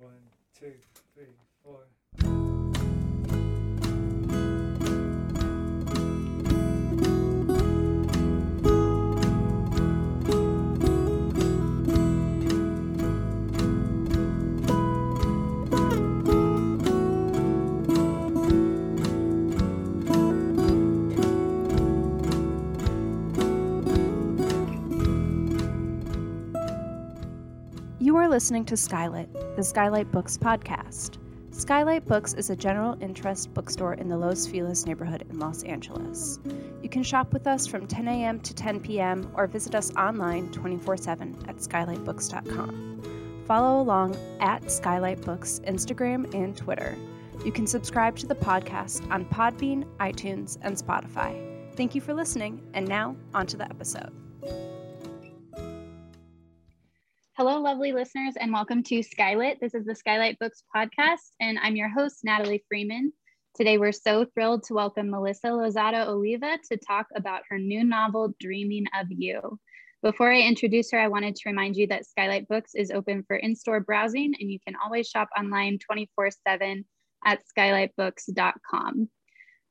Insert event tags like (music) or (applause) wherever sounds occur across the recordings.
One, two, three, four. You are listening to Skylit, the Skylight Books podcast. Skylight Books is a general interest bookstore in the Los Feliz neighborhood in Los Angeles. You can shop with us from 10 a.m. to 10 p.m. or visit us online 24 7 at skylightbooks.com. Follow along at Skylight Books Instagram and Twitter. You can subscribe to the podcast on Podbean, iTunes, and Spotify. Thank you for listening, and now on to the episode. Hello, lovely listeners, and welcome to Skylit. This is the Skylight Books podcast, and I'm your host, Natalie Freeman. Today, we're so thrilled to welcome Melissa Lozada Oliva to talk about her new novel, Dreaming of You. Before I introduce her, I wanted to remind you that Skylight Books is open for in store browsing, and you can always shop online 24 7 at skylightbooks.com.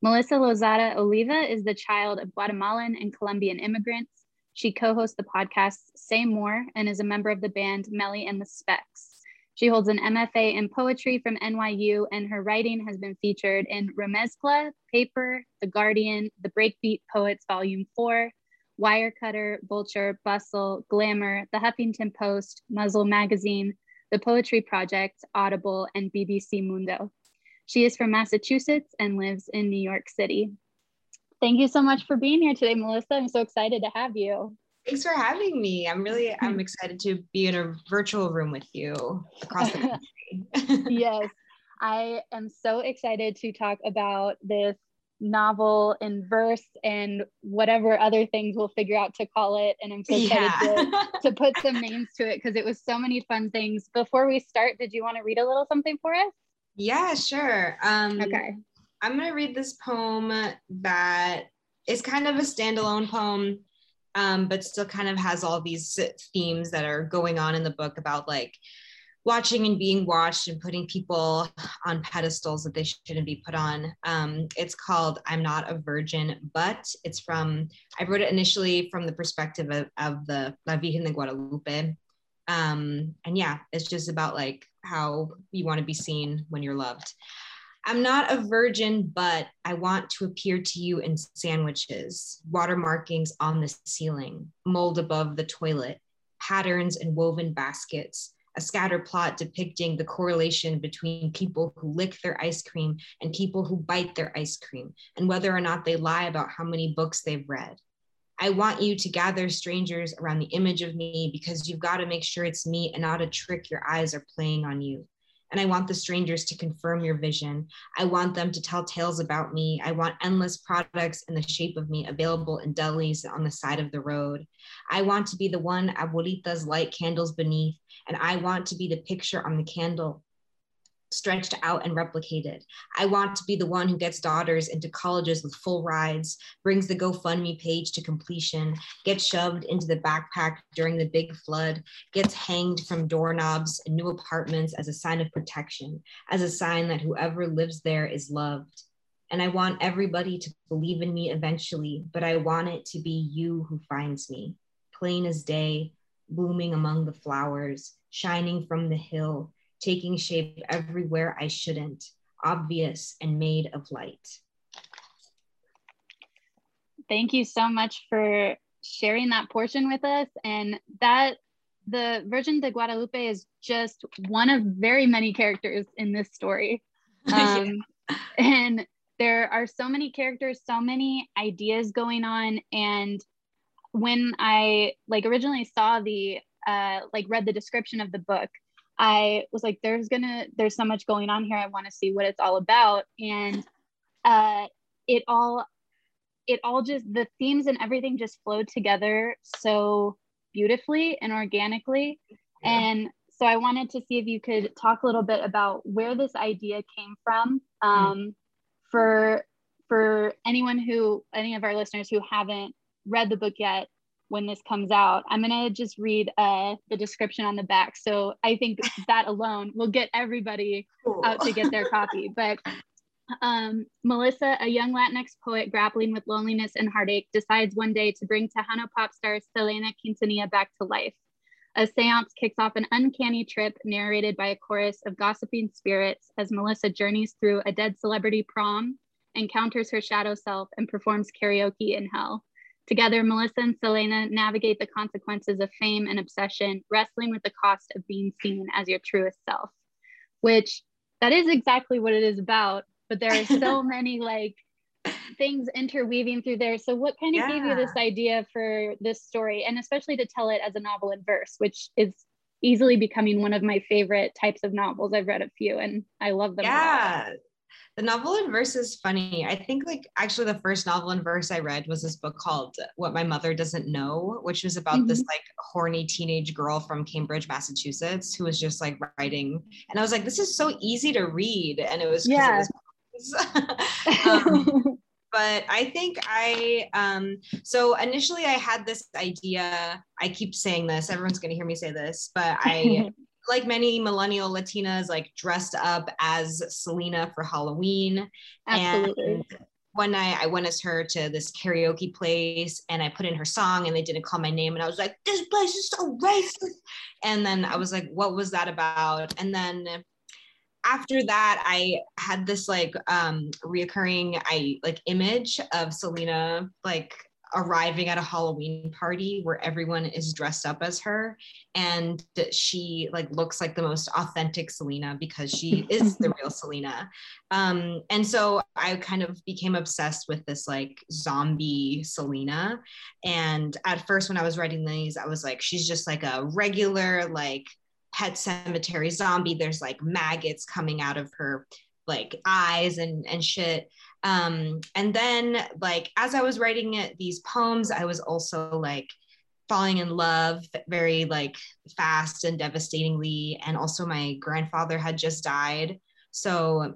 Melissa Lozada Oliva is the child of Guatemalan and Colombian immigrants. She co hosts the podcast Say More and is a member of the band Melly and the Specs. She holds an MFA in poetry from NYU, and her writing has been featured in Remezcla, Paper, The Guardian, The Breakbeat Poets Volume 4, Wirecutter, Vulture, Bustle, Glamour, The Huffington Post, Muzzle Magazine, The Poetry Project, Audible, and BBC Mundo. She is from Massachusetts and lives in New York City. Thank you so much for being here today, Melissa. I'm so excited to have you. Thanks for having me. I'm really I'm (laughs) excited to be in a virtual room with you across the (laughs) country. (laughs) yes, I am so excited to talk about this novel in verse and whatever other things we'll figure out to call it. And I'm so excited Yeah. to, to put some names to it because it was so many fun things. Before we start, did you want to read a little something for us? yeah, sure. Um, Okay. I'm gonna read this poem that is kind of a standalone poem, um, but still kind of has all these themes that are going on in the book about like watching and being watched and putting people on pedestals that they shouldn't be put on. Um, it's called I'm Not a Virgin, but it's from, I wrote it initially from the perspective of, of the La Virgen de Guadalupe. Um, and yeah, it's just about like how you want to be seen when you're loved. I'm not a virgin, but I want to appear to you in sandwiches, water markings on the ceiling, mold above the toilet, patterns in woven baskets, a scatter plot depicting the correlation between people who lick their ice cream and people who bite their ice cream, and whether or not they lie about how many books they've read. I want you to gather strangers around the image of me because you've got to make sure it's me and not a trick your eyes are playing on you. And I want the strangers to confirm your vision. I want them to tell tales about me. I want endless products in the shape of me available in delis on the side of the road. I want to be the one abuelitas light candles beneath, and I want to be the picture on the candle stretched out and replicated. I want to be the one who gets daughters into colleges with full rides, brings the GoFundMe page to completion, gets shoved into the backpack during the big flood, gets hanged from doorknobs in new apartments as a sign of protection, as a sign that whoever lives there is loved. And I want everybody to believe in me eventually, but I want it to be you who finds me, plain as day, blooming among the flowers, shining from the hill, taking shape everywhere I shouldn't, obvious and made of light. Thank you so much for sharing that portion with us. And that the Virgin de Guadalupe is just one of very many characters in this story. (laughs) Um, And there are so many characters, so many ideas going on. And when I like originally saw the uh, like read the description of the book, I was like, there's gonna, there's so much going on here. I want to see what it's all about. And uh, it all, it all just, the themes and everything just flowed together so beautifully and organically. Yeah. And so I wanted to see if you could talk a little bit about where this idea came from um, for for anyone who any of our listeners who haven't read the book yet when this comes out. I'm gonna just read uh, the description on the back. So I think that alone will get everybody cool. out to get their copy. (laughs) But um, Melissa, a young Latinx poet grappling with loneliness and heartache, decides one day to bring Tejano pop star Selena Quintanilla back to life. A seance kicks off an uncanny trip narrated by a chorus of gossiping spirits as Melissa journeys through a dead celebrity prom, encounters her shadow self, and performs karaoke in hell. Together, Melissa and Selena navigate the consequences of fame and obsession, wrestling with the cost of being seen as your truest self, which that is exactly what it is about. But there are so (laughs) many like things interweaving through there. So, what kind of yeah. gave you this idea for this story, and especially to tell it as a novel in verse, which is easily becoming one of my favorite types of novels. I've read a few, and I love them. Yeah, the novel in verse is funny. I think like actually the first novel in verse I read was this book called What My Mother Doesn't Know, which was about mm-hmm. this like horny teenage girl from Cambridge, Massachusetts, who was just like writing. And I was like, this is so easy to read. And it was yeah. It was, (laughs) um, (laughs) but I think I um so initially I had this idea. I keep saying this, everyone's gonna hear me say this, but I (laughs) like many millennial Latinas, like dressed up as Selena for Halloween. Absolutely. And one night I went as her to this karaoke place and I put in her song and they didn't call my name. And I was like, this place is so racist. And then I was like, what was that about? And then after that, I had this like um reoccurring I like image of Selena like arriving at a Halloween party where everyone is dressed up as her and she like looks like the most authentic Selena because she is the (laughs) real Selena. Um, and so I kind of became obsessed with this like zombie Selena. And at first when I was writing these, I was like, she's just like a regular like pet cemetery zombie. There's like maggots coming out of her like eyes and and shit. Um and then like as i was writing it, these poems i was also like falling in love very like fast and devastatingly. And also my grandfather had just died. So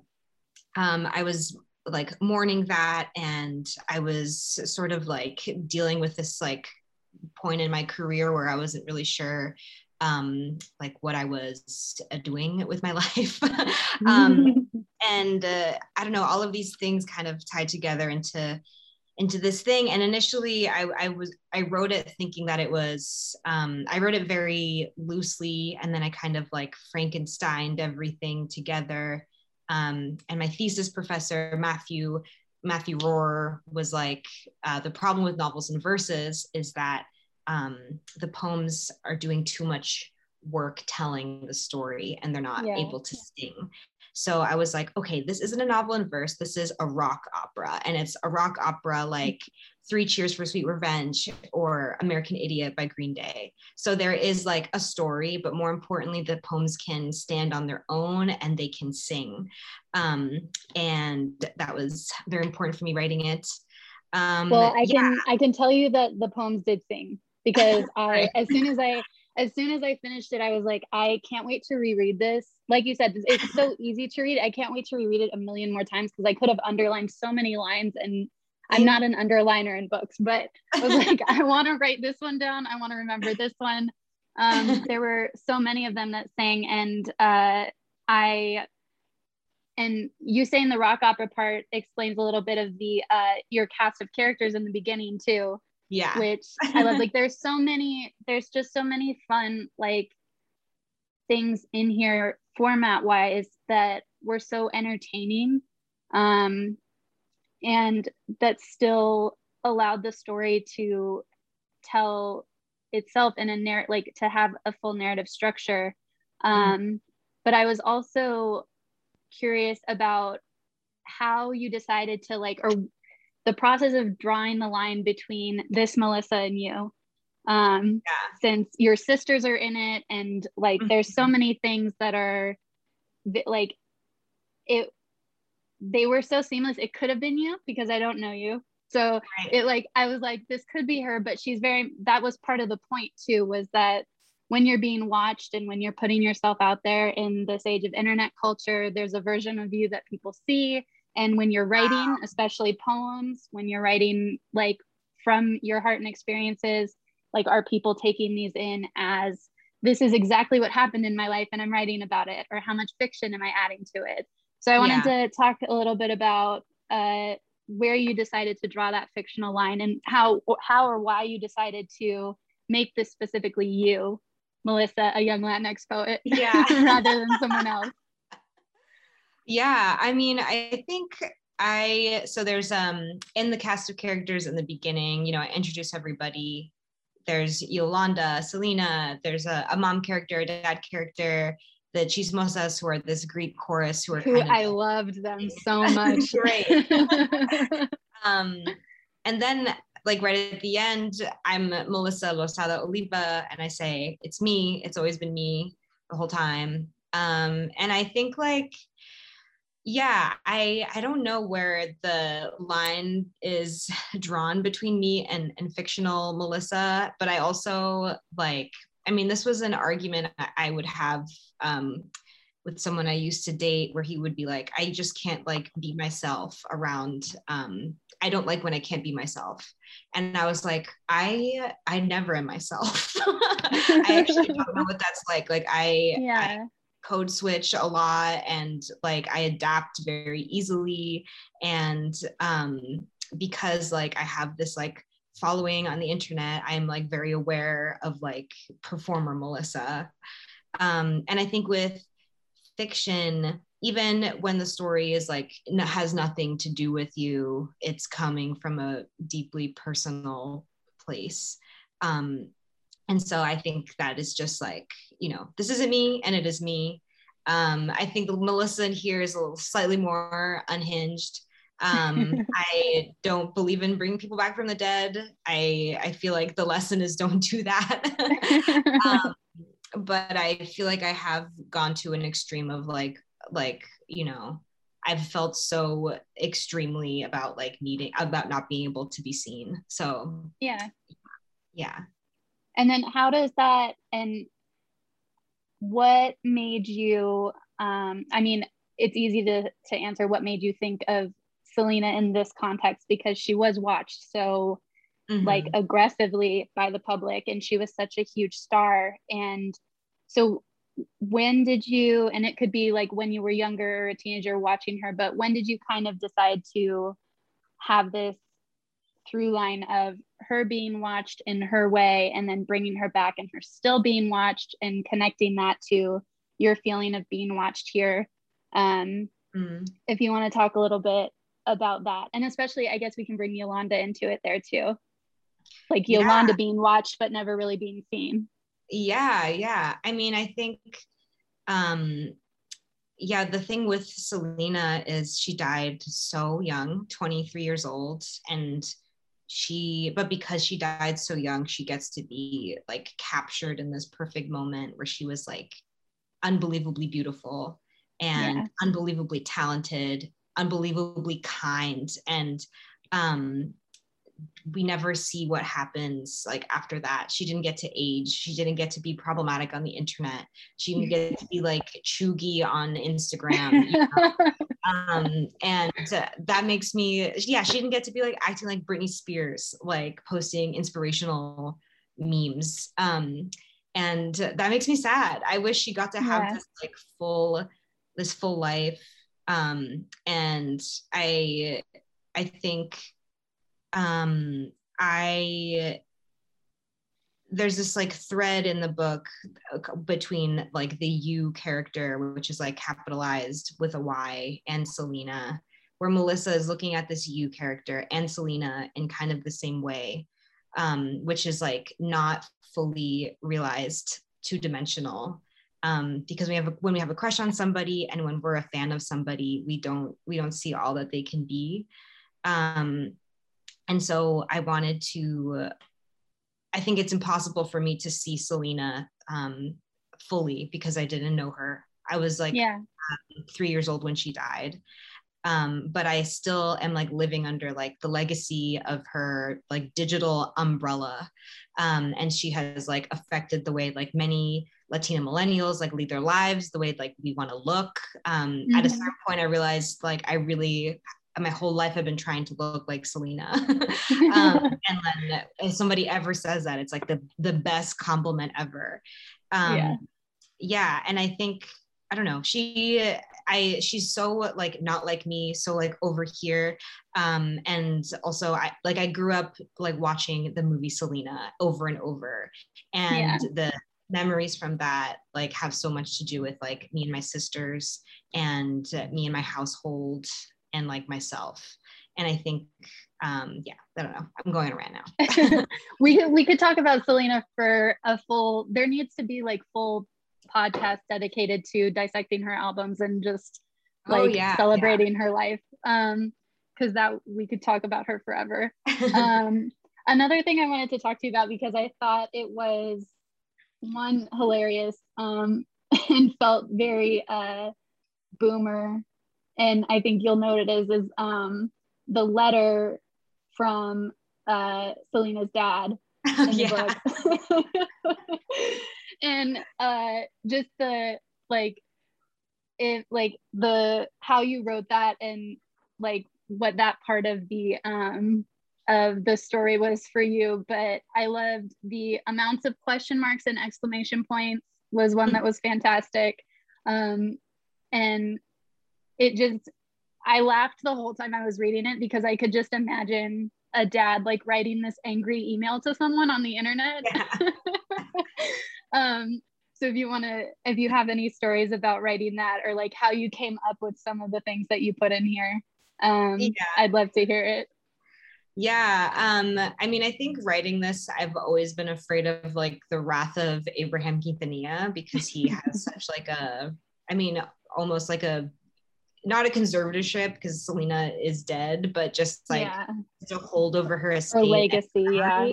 um i was like mourning that. And i was sort of like dealing with this like point in my career where i wasn't really sure um, like what I was uh, doing with my (laughs) life. (laughs) um, and uh, I don't know, all of these things kind of tied together into into this thing. And initially, I, I was I wrote it thinking that it was um, I wrote it very loosely, and then I kind of like Frankensteined everything together. Um, and my thesis professor Matthew Matthew Rohrer was like, uh, the problem with novels and verses is that um, the poems are doing too much work telling the story and they're not yeah. able to sing. So I was like, okay, this isn't a novel in verse. This is a rock opera. And it's a rock opera like Three Cheers for Sweet Revenge or American Idiot by Green Day. So there is like a story, but more importantly, the poems can stand on their own and they can sing. Um, and that was very important for me writing it. Um, well, I can I can tell you that the poems did sing because (laughs) I as soon as I as soon as I finished it, I was like, I can't wait to reread this. Like you said, it's so (laughs) easy to read. I can't wait to reread it a million more times because I could have underlined so many lines and I'm not an underliner in books, but I was like, (laughs) I want to write this one down. I want to remember this one. Um, there were so many of them that sang, and uh, I and you saying the rock opera part explains a little bit of the uh, your cast of characters in the beginning too yeah which (laughs) i love like there's so many there's just so many fun like things in here format wise that were so entertaining um and that still allowed the story to tell itself in a narrative like to have a full narrative structure mm-hmm. um mm but i was also curious about how you decided to like or the process of drawing the line between this Melissa and you. Um, yeah. since your sisters are in it, and like mm-hmm. there's so many things that are like it they were so seamless it could have been you because i don't know you so right. it like i was like this could be her but she's very that was part of the point too was that when you're being watched and when you're putting yourself out there in this age of internet culture there's a version of you that people see and when you're writing, wow. especially poems, when you're writing like from your heart and experiences, like are people taking these in as this is exactly what happened in my life and i'm writing about it or how much fiction am i adding to it so i wanted yeah. to talk a little bit about uh, where you decided to draw that fictional line and how how or why you decided to make this specifically you melissa a young latinx poet yeah (laughs) rather than someone else yeah i mean i think I so there's um in the cast of characters in the beginning, you know, I introduce everybody. There's Yolanda, Selena, there's a, a mom character, a dad character, the chismosas who are this Greek chorus who are who I loved them so much. (laughs) Great. (laughs) um and then like right at the end, I'm Melissa Lozada Oliva and I say, it's me, it's always been me the whole time. Um and I think like yeah i i don't know where the line is (laughs) drawn between me and and fictional melissa but i also like i mean this was an argument i would have um with someone i used to date where he would be like i just can't like be myself around um i don't like when i can't be myself. And i was like i i never am myself. (laughs) I actually don't know (laughs) what that's like like i yeah. I, code switch a lot and like I adapt very easily. And um, because like I have this like following on the internet, I'm like very aware of like performer Melissa. Um, and I think with fiction, even when the story is like has nothing to do with you, it's coming from a deeply personal place. Um, and so i think that is just like you know this isn't me and it is me um, i think melissa in here is a little slightly more unhinged um, (laughs) i don't believe in bringing people back from the dead i i feel like the lesson is don't do that (laughs) um, but i feel like i have gone to an extreme of like like you know I've felt so extremely about like needing about not being able to be seen. So yeah. Yeah. And then how does that and what made you um, I mean, it's easy to to answer what made you think of Selena in this context because she was watched so mm-hmm. like aggressively by the public and she was such a huge star and so when did you and it could be like when you were younger or a teenager watching her but when did you kind of decide to have this through line of her being watched in her way and then bringing her back and her still being watched and connecting that to your feeling of being watched here um, mm. if you want to talk a little bit about that and especially i guess we can bring yolanda into it there too like yolanda yeah. being watched but never really being seen yeah yeah i mean i think um yeah the thing with selena is she died so young 23 years old and she but because she died so young she gets to be like captured in this perfect moment where she was like unbelievably beautiful and yeah. unbelievably talented unbelievably kind and um we never see what happens like after that. She didn't get to age. She didn't get to be problematic on the internet. She didn't get to be like chuggy on instagram you know? (laughs) um and uh, that makes me yeah she didn't get to be like acting like britney spears like posting inspirational memes. Um and that makes me sad. I wish she got to have yeah. this like full this full life. Um and i i think um, I there's this like thread in the book uh, between like the you character which is like capitalized with a y and selena where melissa is looking at this you character and selena in kind of the same way um, which is like not fully realized two dimensional um, because we have a, when we have a crush on somebody and when we're a fan of somebody we don't we don't see all that they can be. Um, and so I wanted to, I think it's impossible for me to see Selena um, fully because I didn't know her. I was like yeah. um, three years old when she died. Um, but I still am like living under like the legacy of her like digital umbrella. Um, and she has like affected the way like many Latina millennials like lead their lives, the way like we want to look. Um, mm-hmm. At a mm-hmm. certain point, I realized like I really my whole life I've been trying to look like Selena. (laughs) um, (laughs) and then if somebody ever says that, it's like the the best compliment ever. Um, yeah. yeah, and I think I don't know. She I she's so like not like me, so like over here. Um, and also I like I grew up like watching the movie Selena over and over, and yeah. the memories from that like have so much to do with like me and my sisters and uh, me and my household and like myself. And i think um yeah i don't know. I'm going around now. (laughs) (laughs) We could we could talk about selena for a full there needs to be like full podcast dedicated to dissecting her albums and just oh, like oh, yeah, celebrating yeah. her life um because that we could talk about her forever. Um (laughs) another thing i wanted to talk to you about because i thought it was one hilarious um and felt very uh boomer and I think you'll know what it is, is um, the letter from uh, Selena's dad (laughs) in the book. (laughs) and uh, just the like, if like the how you wrote that and like what that part of the um of the story was for you. But i loved the amounts of question marks and exclamation points was one that was fantastic. Um and it just I laughed the whole time I was reading it because I could just imagine a dad like writing this angry email to someone on the internet. Yeah. (laughs) um, so if you want to, if you have any stories about writing that or like how you came up with some of the things that you put in here, um, yeah. I'd love to hear it. Yeah. Um, I mean, I think writing this, I've always been afraid of like the wrath of Abraham Quintanilla because he has (laughs) such like a, I mean, almost like a not a conservatorship because Selena is dead, but just like yeah. to hold over her estate. Her legacy, yeah.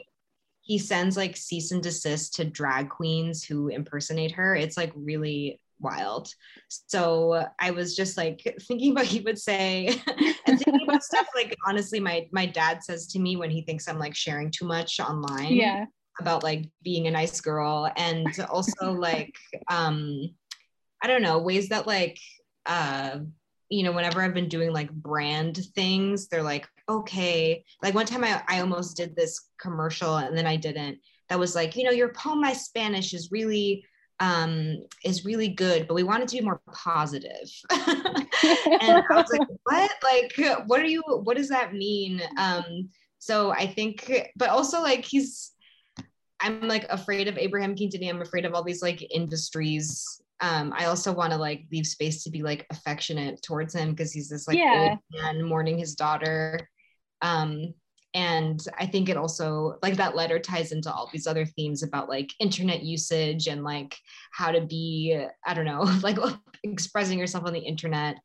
He sends like cease and desist to drag queens who impersonate her. It's like really wild. So I was just like (laughs) thinking about he would say (laughs) and thinking about stuff like honestly my my dad says to me when he thinks I'm like sharing too much online. Yeah. About like being a nice girl and also like um I don't know ways that like uh you know, whenever I've been doing like brand things, they're like, okay. Like one time I, I almost did this commercial and then I didn't. That was like, you know, your poem, my Spanish is really um is really good, but we wanted to be more positive. (laughs) and I was like, (laughs) what? Like, what are you, what does that mean? Um, so I think, but also like he's I'm like afraid of Abraham Quintanilla. I'm afraid of all these like industries um, I also want to like leave space to be like affectionate towards him because he's this like yeah. old man mourning his daughter. Um, and I think it also like that letter ties into all these other themes about like internet usage and like how to be, I don't know, (laughs) like expressing yourself on the internet.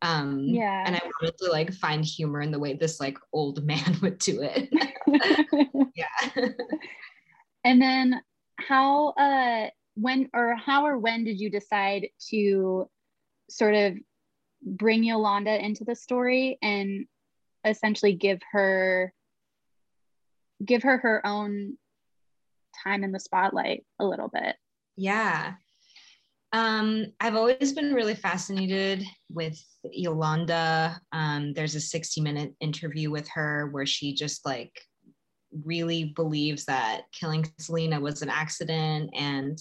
Um, yeah. And I wanted to like find humor in the way this like old (laughs) man would do it. (laughs) yeah. and then how uh when or how or when did you decide to sort of bring Yolanda into the story and essentially give her give her her own time in the spotlight a little bit? Yeah. Um, I've always been really fascinated with Yolanda. Um, there's a 60 minute interview with her where she just like really believes that killing Selena was an accident and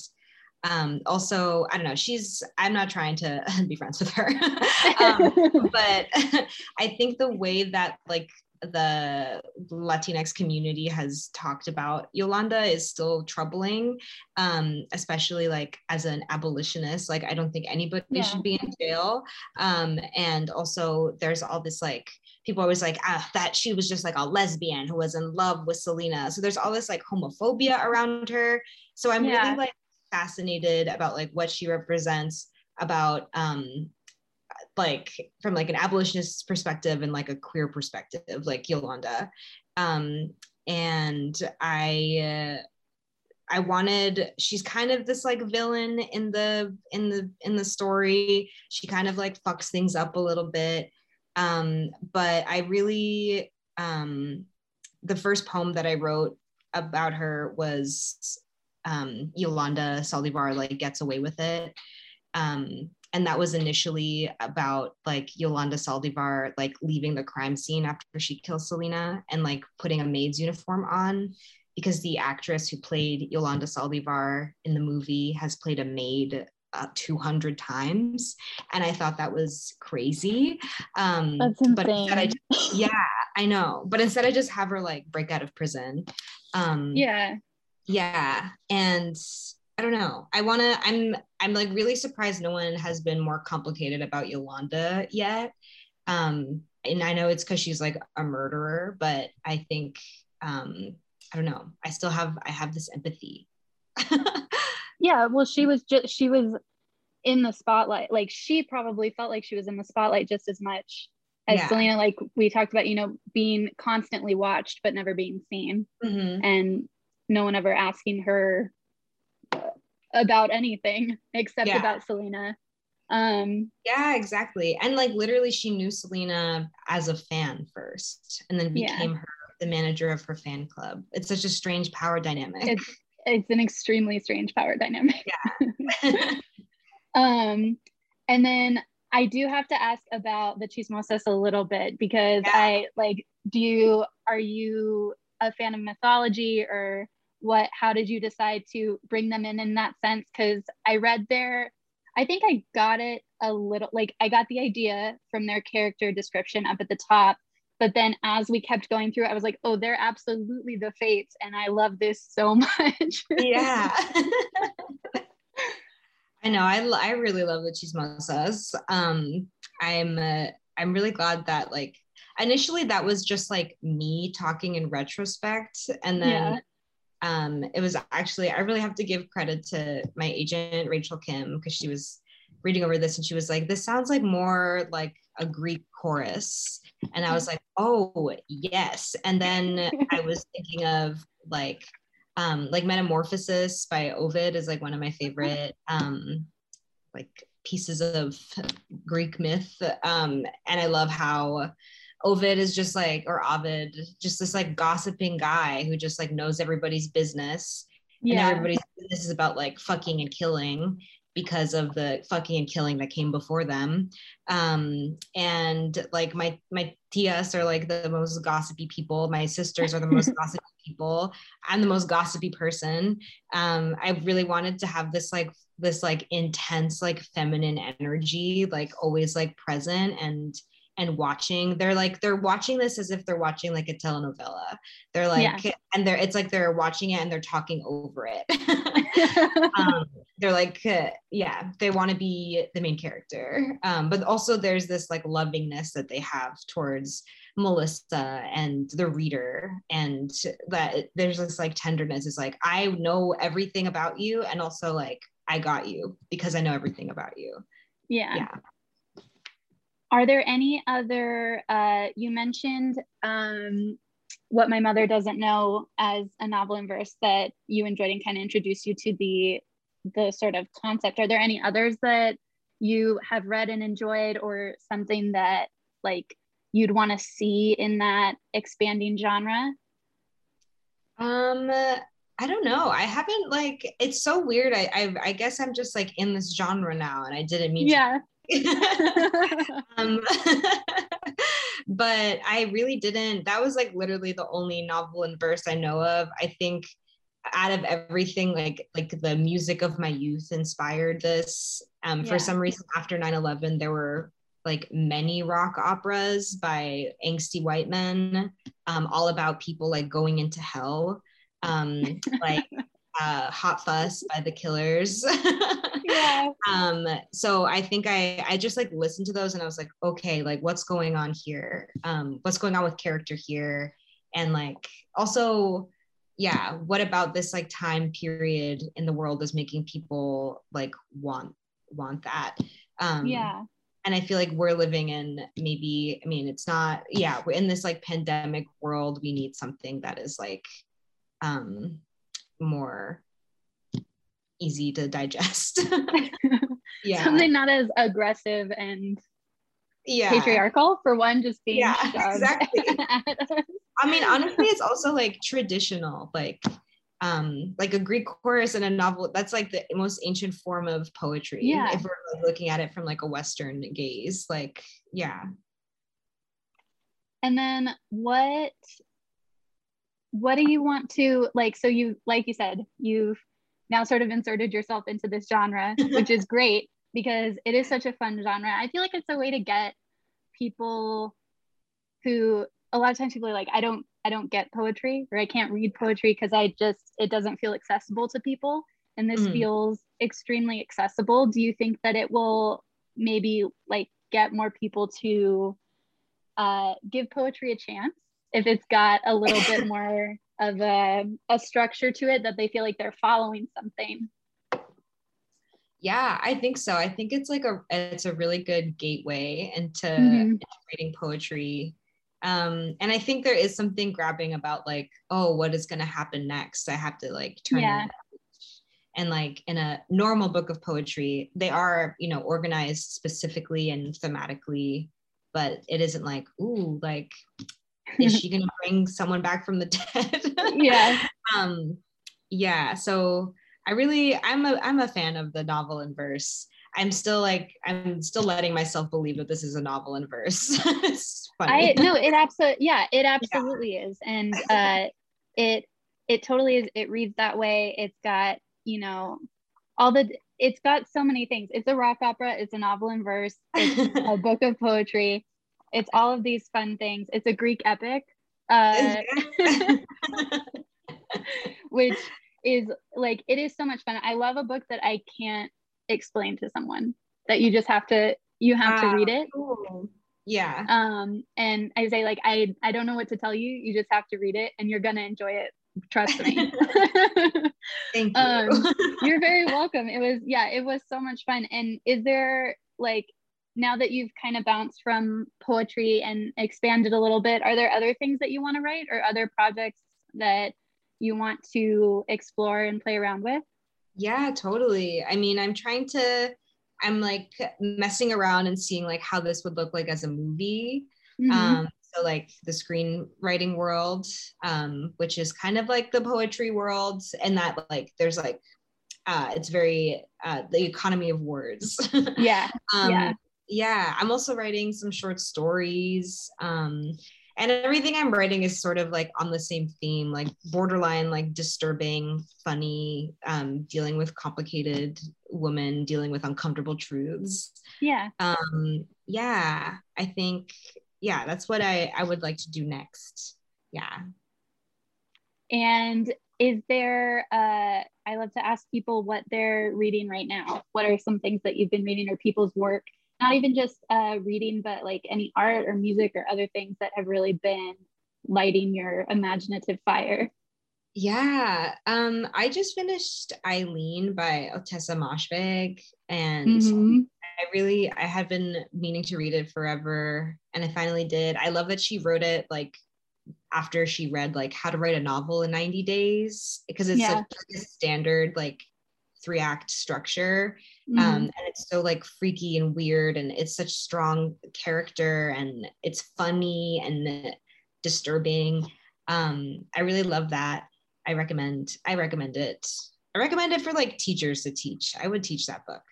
um, also i don't know she's i'm not trying to (laughs) be friends with her (laughs) um, but (laughs) i think the way that like the latinx community has talked about yolanda is still troubling um, especially like as an abolitionist like i don't think anybody yeah. should be in jail um, and also there's all this like people always like ah, that she was just like a lesbian who was in love with selena so there's all this like homophobia around her so i'm yeah. really like fascinated about like what she represents about um like from like an abolitionist perspective and like a queer perspective like Yolanda. Um and I uh, I wanted she's kind of this like villain in the in the in the story. She kind of like fucks things up a little bit. Um but I really um the first poem that I wrote about her was um, Yolanda Saldivar like gets away with it. Um, and that was initially about like Yolanda Saldivar like leaving the crime scene after she kills Selena and like putting a maid's uniform on because the actress who played Yolanda Saldivar in the movie has played a maid uh, 200 times and i thought that was crazy um That's but instead I insane. just, yeah i know but instead i just have her like break out of prison um Yeah. Yeah and i don't know i want to i'm i'm like really surprised no one has been more complicated about yolanda yet um and i know it's because she's like a murderer but i think um i don't know i still have i have this empathy (laughs) Yeah. Well, she was just she was in the spotlight. Like she probably felt like she was in the spotlight just as much as Yeah. Selena. Like we talked about, you know, being constantly watched but never being seen, Mhm. and no one ever asking her about anything except Yeah. about Selena. Um, Yeah, exactly. And like literally, she knew Selena as a fan first and then Yeah. became her the manager of her fan club. It's such a strange power dynamic. It's- it's an extremely strange power dynamic. Yeah. (laughs) Um, and then I do have to ask about the chismosas a little bit because Yeah. I like, do you, are you a fan of mythology or what, how did you decide to bring them in in that sense? Cause I read their, I think I got it a little, like I got the idea from their character description up at the top. But then as we kept going through, I was like, oh, they're absolutely the fates. And I love this so (laughs) much. yeah. (laughs) I know. I, I really love the chismosas. Um, I'm uh, I'm really glad that like initially that was just like me talking in retrospect, and then Yeah. um, it was actually I really have to give credit to my agent Rachel Kim because she was reading over this and she was like, "This sounds like more like a Greek chorus," and I was like, "Oh yes," and then I was (laughs) thinking of like um like metamorphosis by ovid is like one of my favorite um like pieces of greek myth. Um and i love how ovid is just like or ovid just this like gossiping guy who just like knows everybody's business. And yeah. everybody's business is about like fucking and killing because of the fucking and killing that came before them. Um and like my my tias are like the most gossipy people. My sisters are the most (laughs) gossipy people. I'm the most gossipy person. Um i really wanted to have this like this like intense like feminine energy like always like present. And and watching they're like they're watching this as if they're watching like a telenovela. They're like and they're it's like they're watching it and they're talking over it. (laughs) (laughs) Um, they're like uh, yeah they want to be the main character. Um, but also there's this like lovingness that they have towards melissa and the reader and that there's this like tenderness. Is like i know everything about you and also like i got you because i know everything about you. Yeah. yeah Are there any other, uh, you mentioned um, What My Mother Doesn't Know as a novel in verse that you enjoyed and kind of introduced you to the, the sort of concept. Are there any others that you have read and enjoyed or something that like you'd want to see in that expanding genre? Um, I don't know. I haven't like. It's so weird. I I, I guess I'm just like in this genre now, and I didn't mean. Yeah. To. (laughs) um, (laughs) but I really didn't. That was like literally the only novel in verse I know of. I think out of everything like like the music of my youth inspired this um Yeah. for some reason after 9-11 there were like many rock operas by angsty white men um all about people like going into hell um (laughs) like uh hot fuss by the killers yeah. um so i think i i just like listened to those and i was like okay like what's going on here um what's going on with character here and like also yeah what about this like time period in the world is making people like want want that um Yeah. and i feel like we're living in maybe i mean it's not yeah we're in this like pandemic world we need something that is like um more easy to digest. (laughs) (laughs) Yeah. Something not as aggressive and yeah. patriarchal for one, just being Yeah, (laughs) exactly. i mean honestly it's also like traditional like um like a greek chorus in a novel that's like the most ancient form of poetry Yeah. if we're like, looking at it from like a western gaze like yeah. And then what what do you want to like so you like you said you've now sort of inserted yourself into this genre which is (laughs) great because it is such a fun genre i feel like it's a way to get people who a lot of times people are like i don't i don't get poetry or i can't read poetry because i just it doesn't feel accessible to people and this Mhm. feels extremely accessible do you think that it will maybe like get more people to uh, give poetry a chance if it's got a little bit (laughs) more of a, a structure to it that they feel like they're following something. Yeah i think so. I think it's like a it's a really good gateway into Mhm. reading poetry. Um and i think there is something grabbing about like oh what is going to happen next? I have to like turn Yeah. and like in a normal book of poetry they are you know organized specifically and thematically but it isn't like ooh like is (laughs) she going to bring someone back from the dead? (laughs) Yeah. Um yeah so i really i'm a i'm a fan of the novel in verse. I'm still like i'm still letting myself believe that this is a novel in verse. (laughs) It's funny. I no it absolutely yeah it absolutely is. And uh it it totally is it reads that way. It's got you know all the it's got so many things. It's a rock opera. It's a novel in verse. It's a book of poetry it's all of these fun things it's a greek epic uh (laughs) which is like it is so much fun. I love a book that I can't explain to someone that you just have to you have to read it. Cool. yeah Um and I say like I I don't know what to tell you. You just have to read it and you're going to enjoy it. Trust me. (laughs) thank you Um, you're very welcome. It was yeah, it was so much fun. And is there like now that you've kind of bounced from poetry and expanded a little bit, are there other things that you want to write or other projects that you want to explore and play around with? yeah totally i mean i'm trying to i'm like messing around and seeing like how this would look like as a movie Mhm. um so like the screenwriting world um which is kind of like the poetry world and that like there's like uh it's very uh the economy of words (laughs) yeah. um Yeah. Yeah. i'm also writing some short stories um and everything i'm writing is sort of like on the same theme like borderline like disturbing funny um dealing with complicated women dealing with uncomfortable truths Yeah. um yeah i think yeah that's what i i would like to do next yeah And is there uh I love to ask people what they're reading right now. What are some things that you've been reading or people's work? Not even just uh reading, but like any art or music or other things that have really been lighting your imaginative fire. yeah um i just finished eileen by ottessa moshfegh and Mhm. I really I had been meaning to read it forever and I finally did. I love that she wrote it like after she read like how to write a novel in 90 days because it's Yeah. such a standard like three act structure. Mhm. um and it's so like freaky and weird and it's such strong character and it's funny and disturbing. Um i really love that. I recommend i recommend it. I recommend it for like teachers to teach. I would teach that book.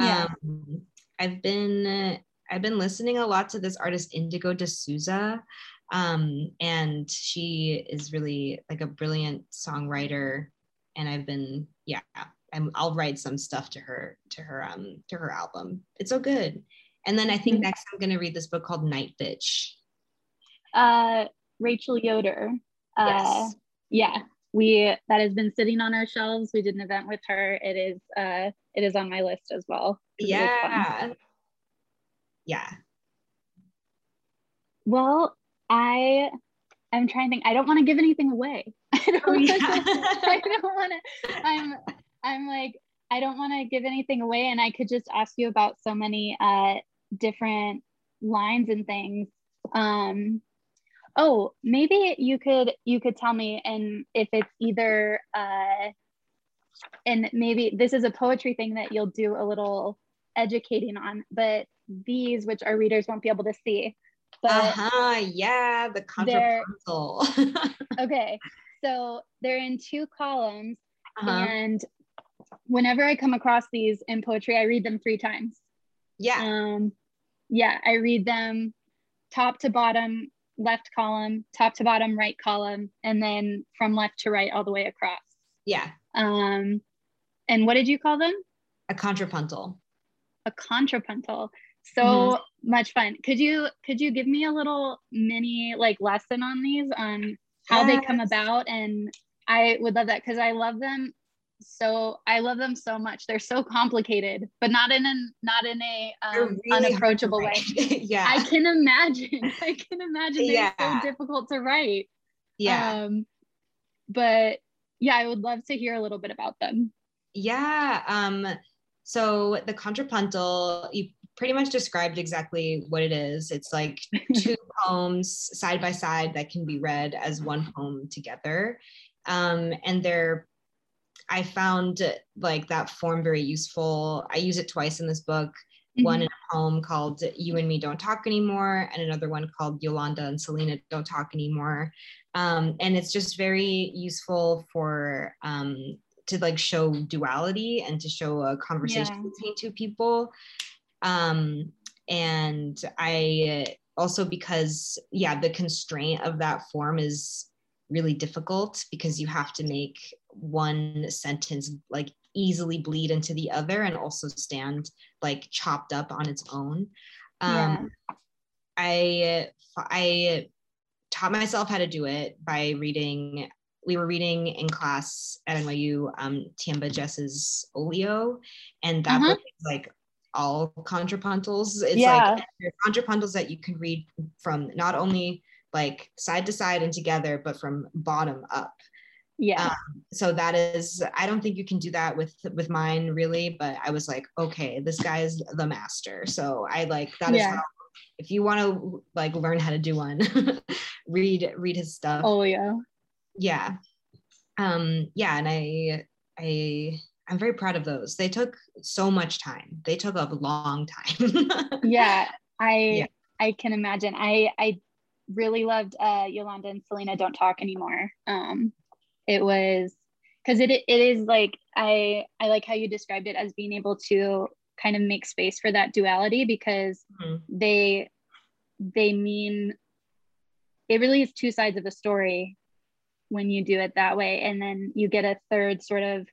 Yeah. um i've been i've been listening a lot to this artist indigo de souza um and she is really like a brilliant songwriter and i've been yeah I'm, I'll write some stuff to her to her um to her album. It's so good. And then I think Mhm. next I'm gonna read this book called Night Bitch. uh Rachel Yoder. Uh Yes. yeah. We that has been sitting on our shelves. We did an event with her. It is uh it is on my list as well. 'cause it is fun. Yeah. Yeah. Well, I I'm trying to think. I don't want (laughs) to give anything away. I don't Oh, yeah. I don't want to. I'm I'm like I don't want to give anything away, and I could just ask you about so many uh different lines and things. Um, oh, maybe you could you could tell me, and if it's either uh, and maybe this is a poetry thing that you'll do a little educating on, but these, which our readers won't be able to see, but uh-huh. Yeah, the contrapuntal. (laughs) Okay. So they're in two columns, Uh-huh. and whenever I come across these in poetry, I read them three times. Yeah. Um, yeah, I read them top to bottom, left column, top to bottom, right column, and then from left to right all the way across. Yeah. Um, and what did you call them? A contrapuntal. A contrapuntal. So Mhm. much fun. Could you could you give me a little mini like lesson on these on how they come about? And I would love that because I love them so I love them so much. They're so complicated, but not in an not in a um, really unapproachable way. (laughs) yeah. I can imagine. (laughs) I can imagine they're so difficult to write. yeah. Um, but yeah, I would love to hear a little bit about them. Yeah. Um, so the contrapuntal, you pretty much described exactly what it is. It's like (laughs) two poems side by side that can be read as one poem together. Um, and they're, I found like that form very useful. I use it twice in this book. One in a poem called You and Me Don't Talk Anymore, and another one called Yolanda and Selena Don't Talk Anymore. Um, and it's just very useful for um, to like show duality and to show a conversation Yeah. between two people um and i also because yeah the constraint of that form is really difficult because you have to make one sentence like easily bleed into the other and also stand like chopped up on its own um i i taught myself how to do it by reading we were reading in class at NYU um, Tyehimba Jess's Olio, and that Uh-huh. book is like all contrapuntals. It's Yeah. like contrapuntals that you can read from not only like side to side and together, but from bottom up. Yeah. So that is, I don't think you can do that with with mine really, but I was like, okay, this guy is the master. So I like that is Yeah. how. If you want to like learn how to do one, (laughs) read read his stuff oh yeah Yeah. um yeah and i i i'm very proud of those they took so much time they took a long time (laughs) Yeah. I Yeah. I can imagine. I I really loved uh Yolanda and Selena Don't Talk Anymore. Um it was because it it is like I I like how you described it as being able to kind of make space for that duality because Mhm. they they mean it really is two sides of the story when you do it that way. And then you get a third sort of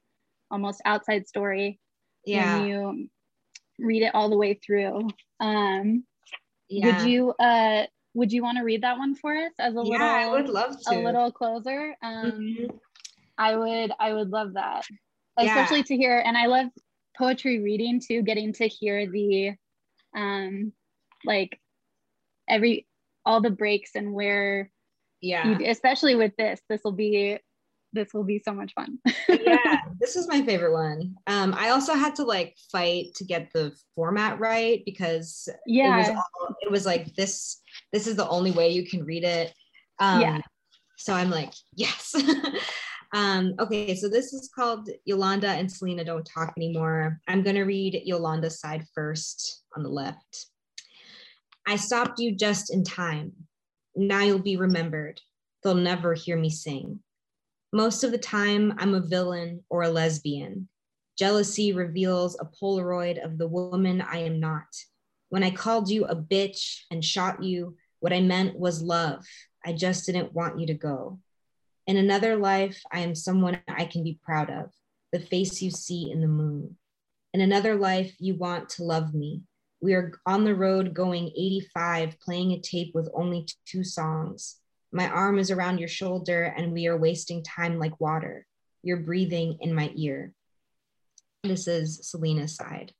almost outside story yeah. when you read it all the way through. Um yeah. would you uh would you want to read that one for us as a yeah i would little love to a little closer um Mhm. i would i would love that Yeah. especially to hear and i love poetry reading too getting to hear the um like every all the breaks and where yeah you especially with this this will be this will be so much fun. Yeah (laughs) this is my favorite one. Um i also had to like fight to get the format right because it was yeah. all, it was like this this is the only way you can read it. Um Yeah. so i'm like yes. (laughs) Um okay so this is called yolanda and selena don't talk anymore. I'm going to read yolanda's side first on the left. I stopped you just in time. Now you'll be remembered. They'll never hear me sing most of the time i'm a villain or a lesbian jealousy reveals a polaroid of the woman i am not when I called you a bitch and shot you, what I meant was love. I just didn't want you to go. In another life, I am someone I can be proud of, the face you see in the moon. In another life, you want to love me. We are on the road going 85, playing a tape with only two songs. My arm is around your shoulder, and we are wasting time like water. You're breathing in my ear. This is Selena's side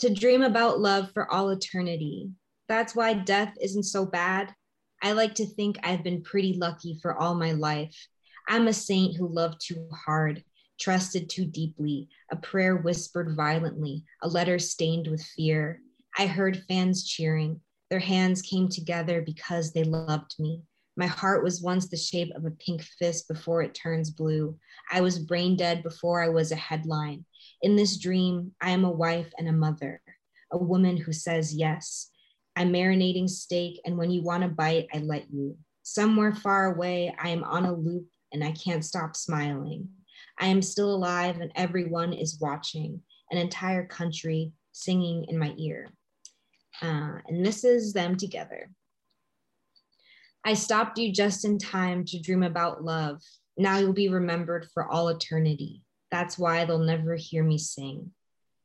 to dream about love for all eternity. That's why death isn't so bad. I like to think I've been pretty lucky for all my life. I'm a saint who loved too hard, trusted too deeply, a prayer whispered violently, a letter stained with fear. I heard fans cheering. Their hands came together because they loved me. My heart was once the shape of a pink fist before it turns blue. I was brain dead before I was a headline. In this dream, I am a wife and a mother, a woman who says yes. I'm marinating steak, and when you want to bite, I let you. Somewhere far away, I am on a loop and I can't stop smiling. I am still alive and everyone is watching, an entire country singing in my ear. Uh, and this is them together. I stopped you just in time to dream about love. Now you'll be remembered for all eternity. That's why they'll never hear me sing.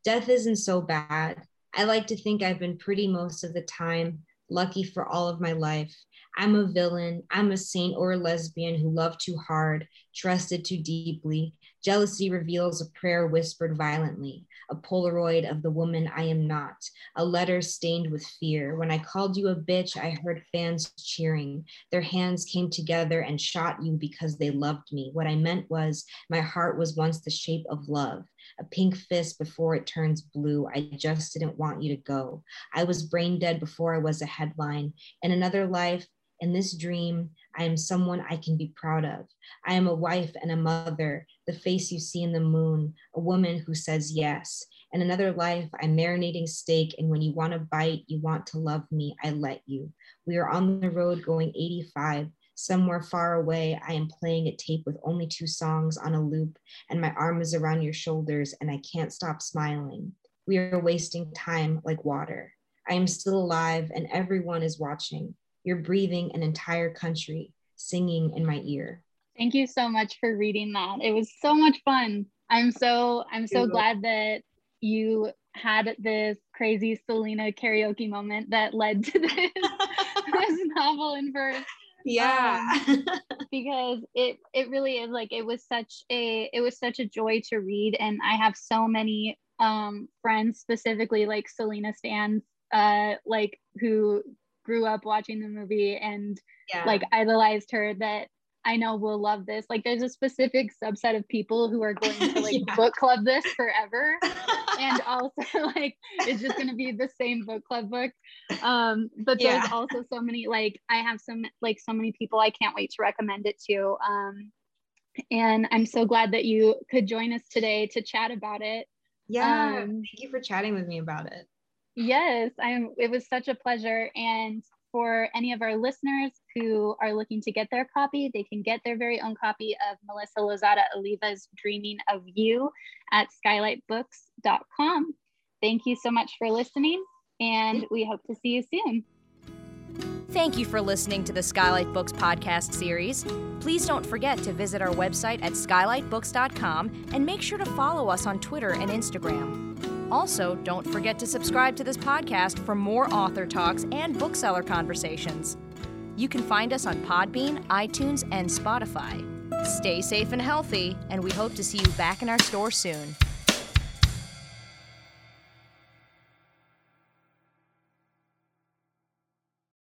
Death isn't so bad. I like to think I've been pretty most of the time, lucky for all of my life. I'm a villain, I'm a saint or a lesbian who loved too hard, trusted too deeply. Jealousy reveals a prayer whispered violently a Polaroid of the woman I am not, a letter stained with fear. When I called you a bitch, I heard fans cheering. Their hands came together and shot you because they loved me. What I meant was, my heart was once the shape of love, a pink fist before it turns blue. I just didn't want you to go. I was brain dead before I was a headline. In another life, in this dream, I am someone I can be proud of. I am a wife and a mother, the face you see in the moon, a woman who says yes. In another life, I'm marinating steak, and when you want to bite, you want to love me, I let you. We are on the road going 85. Somewhere far away, I am playing a tape with only two songs on a loop, and my arm is around your shoulders, and I can't stop smiling. We are wasting time like water. I am still alive, and everyone is watching. You're breathing an entire country, singing in my ear. Thank you so much for reading that. It was so much fun. I'm so I'm so glad that you had this crazy Selena karaoke moment that led to (laughs) this, this novel in verse. Yeah. Um, (laughs) because it it really is like it was such a it was such a joy to read and I have so many um friends specifically like Selena stands uh like who grew up watching the movie and yeah. like idolized her that I know will love this. Like there's a specific subset of people who are going to (laughs) like yeah. book club this forever. (laughs) and also like it's just gonna be the same book club book. Um, but there's yeah. also so many like I have some like so many people I can't wait to recommend it to. Um, and I'm so glad that you could join us today to chat about it. Yeah, um, thank you for chatting with me about it. Yes, I'm. It was such a pleasure. And for any of our listeners who are looking to get their copy, they can get their very own copy of Melissa Lozada Oliva's Dreaming of You at skylightbooks.com. Thank you so much for listening, and we hope to see you soon. Thank you for listening to the Skylight Books podcast series. Please don't forget to visit our website at skylightbooks.com and make sure to follow us on Twitter and Instagram. Also, don't forget to subscribe to this podcast for more author talks and bookseller conversations. You can find us on Podbean, iTunes, and Spotify. Stay safe and healthy, and we hope to see you back in our store soon.